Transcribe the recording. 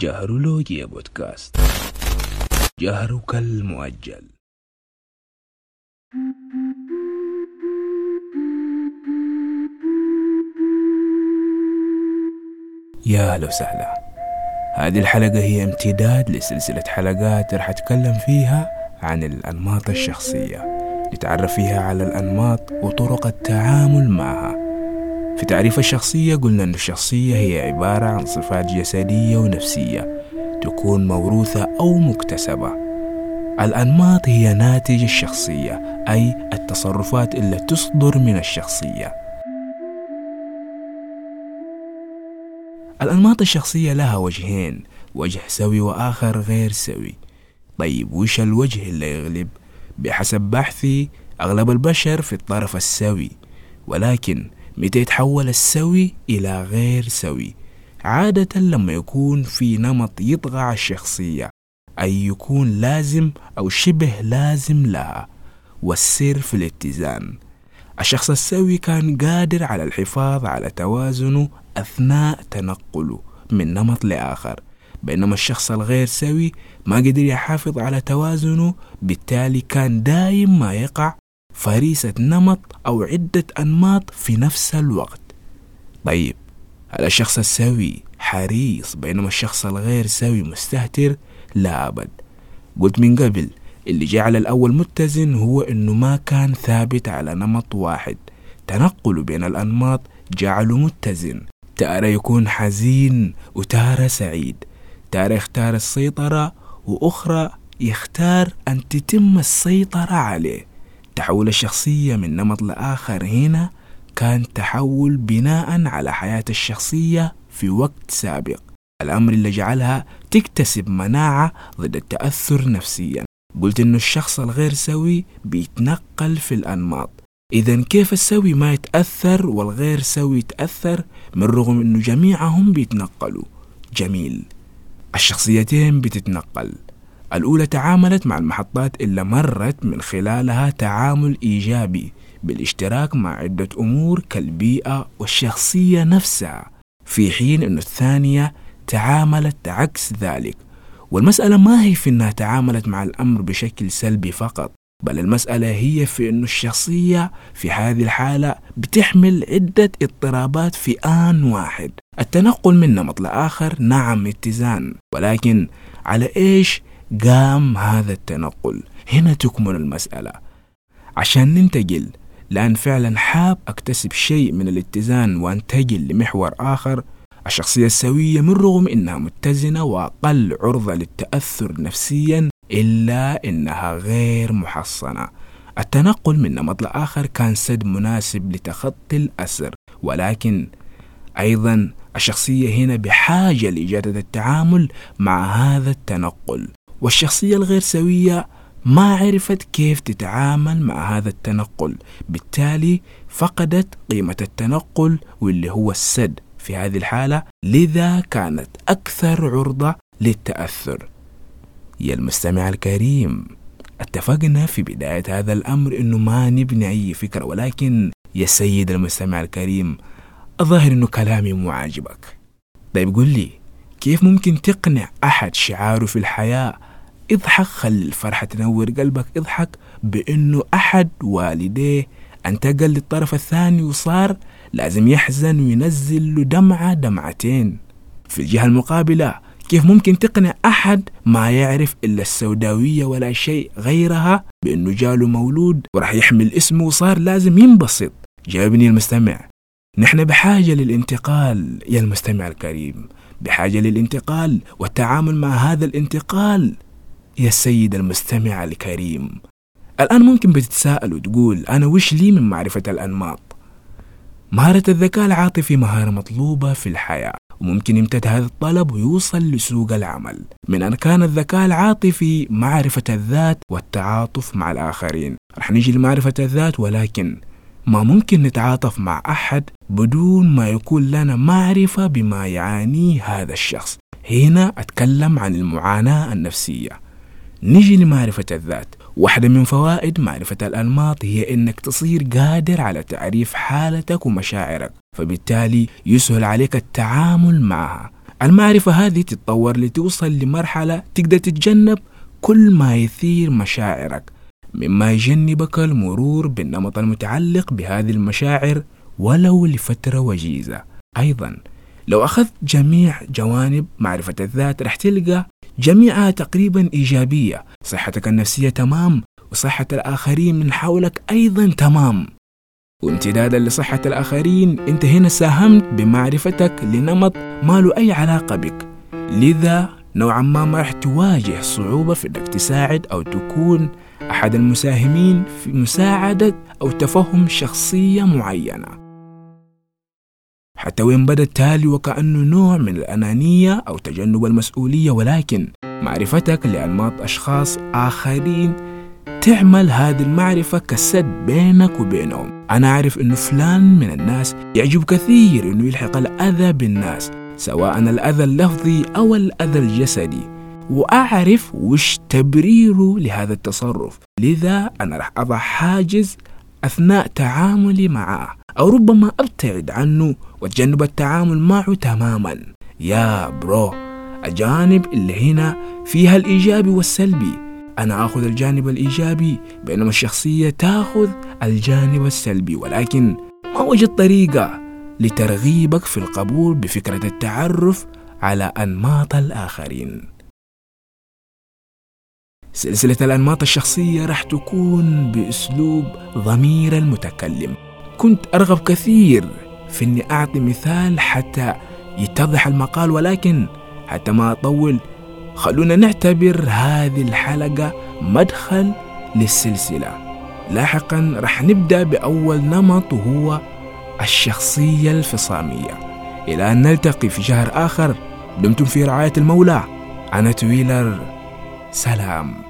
جهرولوجيا بودكاست جهرك المؤجل يا أهلا وسهلا هذه الحلقة هي امتداد لسلسلة حلقات رح أتكلم فيها عن الأنماط الشخصية. نتعرف فيها على الأنماط وطرق التعامل معها. في تعريف الشخصية قلنا أن الشخصية هي عبارة عن صفات جسدية ونفسية تكون موروثة أو مكتسبة. الأنماط هي ناتج الشخصية أي التصرفات اللي تصدر من الشخصية. الأنماط الشخصية لها وجهين وجه سوي وآخر غير سوي. طيب وش الوجه اللي يغلب؟ بحسب بحثي أغلب البشر في الطرف السوي ولكن متى يتحول السوي إلى غير سوي عادة لما يكون في نمط يطغى على الشخصية أي يكون لازم أو شبه لازم لها والسر في الاتزان. الشخص السوي كان قادر على الحفاظ على توازنه أثناء تنقله من نمط لآخر بينما الشخص الغير سوي ما قدر يحافظ على توازنه بالتالي كان دايم ما يقع فريسة نمط أو عدة أنماط في نفس الوقت. طيب هل الشخص السوي حريص بينما الشخص الغير سوي مستهتر؟ لا أبد. قلت من قبل اللي جعل الأول متزن هو إنه ما كان ثابت على نمط واحد. تنقله بين الأنماط جعله متزن. تارة يكون حزين وتارة سعيد. تارة يختار السيطرة وأخرى يختار أن تتم السيطرة عليه. تحول الشخصية من نمط لآخر هنا كان تحول بناء على حياة الشخصية في وقت سابق. الأمر اللي جعلها تكتسب مناعة ضد التأثر نفسيا. قلت إنه الشخص الغير سوي بيتنقل في الأنماط. إذا كيف السوي ما يتأثر والغير سوي يتأثر من رغم إنه جميعهم بيتنقلوا؟ جميل. الشخصيتين بتتنقل. الأولى تعاملت مع المحطات اللي مرت من خلالها تعامل إيجابي بالاشتراك مع عدة أمور كالبيئة والشخصية نفسها في حين أن الثانية تعاملت عكس ذلك. والمسألة ما هي في أنها تعاملت مع الأمر بشكل سلبي فقط بل المسألة هي في أن الشخصية في هذه الحالة بتحمل عدة اضطرابات في آن واحد. التنقل من نمط لآخر نعم اتزان ولكن على إيش قام هذا التنقل. هنا تكمن المسألة. عشان ننتقل لأن فعلا حاب أكتسب شيء من الاتزان وأنتقل لمحور آخر الشخصية السوية من رغم إنها متزنة وأقل عرضة للتأثر نفسيا إلا إنها غير محصنة. التنقل من نمط لآخر كان سد مناسب لتخطي الأسر. ولكن أيضا الشخصية هنا بحاجة لإجادة التعامل مع هذا التنقل. والشخصية الغير سوية ما عرفت كيف تتعامل مع هذا التنقل. بالتالي فقدت قيمة التنقل واللي هو السد في هذه الحالة. لذا كانت أكثر عرضة للتأثر. يا المستمع الكريم اتفقنا في بداية هذا الأمر أنه ما نبني أي فكرة ولكن يا سيد المستمع الكريم الظاهر أنه كلامي مو عاجبك. طيب قل لي كيف ممكن تقنع أحد شعاره في الحياة اضحك خلي الفرحة تنور قلبك اضحك بأنه أحد والديه أنتقل للطرف الثاني وصار لازم يحزن وينزل له دمعة دمعتين. في الجهة المقابلة كيف ممكن تقنع أحد ما يعرف إلا السوداوية ولا شيء غيرها؟ بأنه جاله مولود وراح يحمل اسمه وصار لازم ينبسط. جاوبني المستمع. نحن بحاجة للانتقال يا المستمع الكريم. بحاجة للانتقال والتعامل مع هذا الانتقال. يا السيد المستمع الكريم. الآن ممكن بتتساءل وتقول أنا وش لي من معرفة الأنماط؟ مهارة الذكاء العاطفي مهارة مطلوبة في الحياة وممكن يمتد هذا الطلب ويوصل لسوق العمل. من أركان الذكاء العاطفي معرفة الذات والتعاطف مع الآخرين. رح نيجي لمعرفة الذات ولكن ما ممكن نتعاطف مع أحد بدون ما يكون لنا معرفة بما يعانيه هذا الشخص. هنا أتكلم عن المعاناة النفسية. نيجي لمعرفة الذات. واحدة من فوائد معرفة الأنماط هي إنك تصير قادر على تعريف حالتك ومشاعرك فبالتالي يسهل عليك التعامل معها. المعرفة هذه تتطور لتوصل لمرحلة تقدر تتجنب كل ما يثير مشاعرك مما يجنبك المرور بالنمط المتعلق بهذه المشاعر ولو لفترة وجيزة. أيضا لو أخذت جميع جوانب معرفة الذات رح تلقى جميعها تقريبا إيجابية. صحتك النفسية تمام وصحة الآخرين من حولك أيضا تمام. وامتدادا لصحة الآخرين أنت هنا ساهمت بمعرفتك لنمط ما له أي علاقة بك. لذا نوعا ما ما رح تواجه صعوبة في أنك تساعد أو تكون أحد المساهمين في مساعدة أو تفهم شخصية معينة. حتى وين بدأ التالي وكأنه نوع من الأنانية أو تجنب المسؤولية ولكن معرفتك لأنماط أشخاص آخرين تعمل هذه المعرفة كسد بينك وبينهم. أنا أعرف أنه فلان من الناس يعجب كثير أنه يلحق الأذى بالناس سواء الأذى اللفظي أو الأذى الجسدي وأعرف وش تبريره لهذا التصرف. لذا أنا رح أضع حاجز أثناء تعاملي معه أو ربما أبتعد عنه وأتجنب التعامل معه تماما. يا برو الجانب اللي هنا فيها الإيجابي والسلبي. أنا آخذ الجانب الإيجابي بينما الشخصية تأخذ الجانب السلبي. ولكن ما وجد طريقة لترغيبك في القبول بفكرة التعرف على أنماط الآخرين؟ سلسلة الأنماط الشخصية رح تكون بأسلوب ضمير المتكلم. كنت أرغب كثير في أني أعطي مثال حتى يتضح المقال ولكن حتى ما أطول خلونا نعتبر هذه الحلقة مدخل للسلسلة. لاحقا رح نبدأ بأول نمط وهو الشخصية الفصامية. إلى أن نلتقي في شهر آخر دمتم في رعاية المولى. أنا تويلر. سلام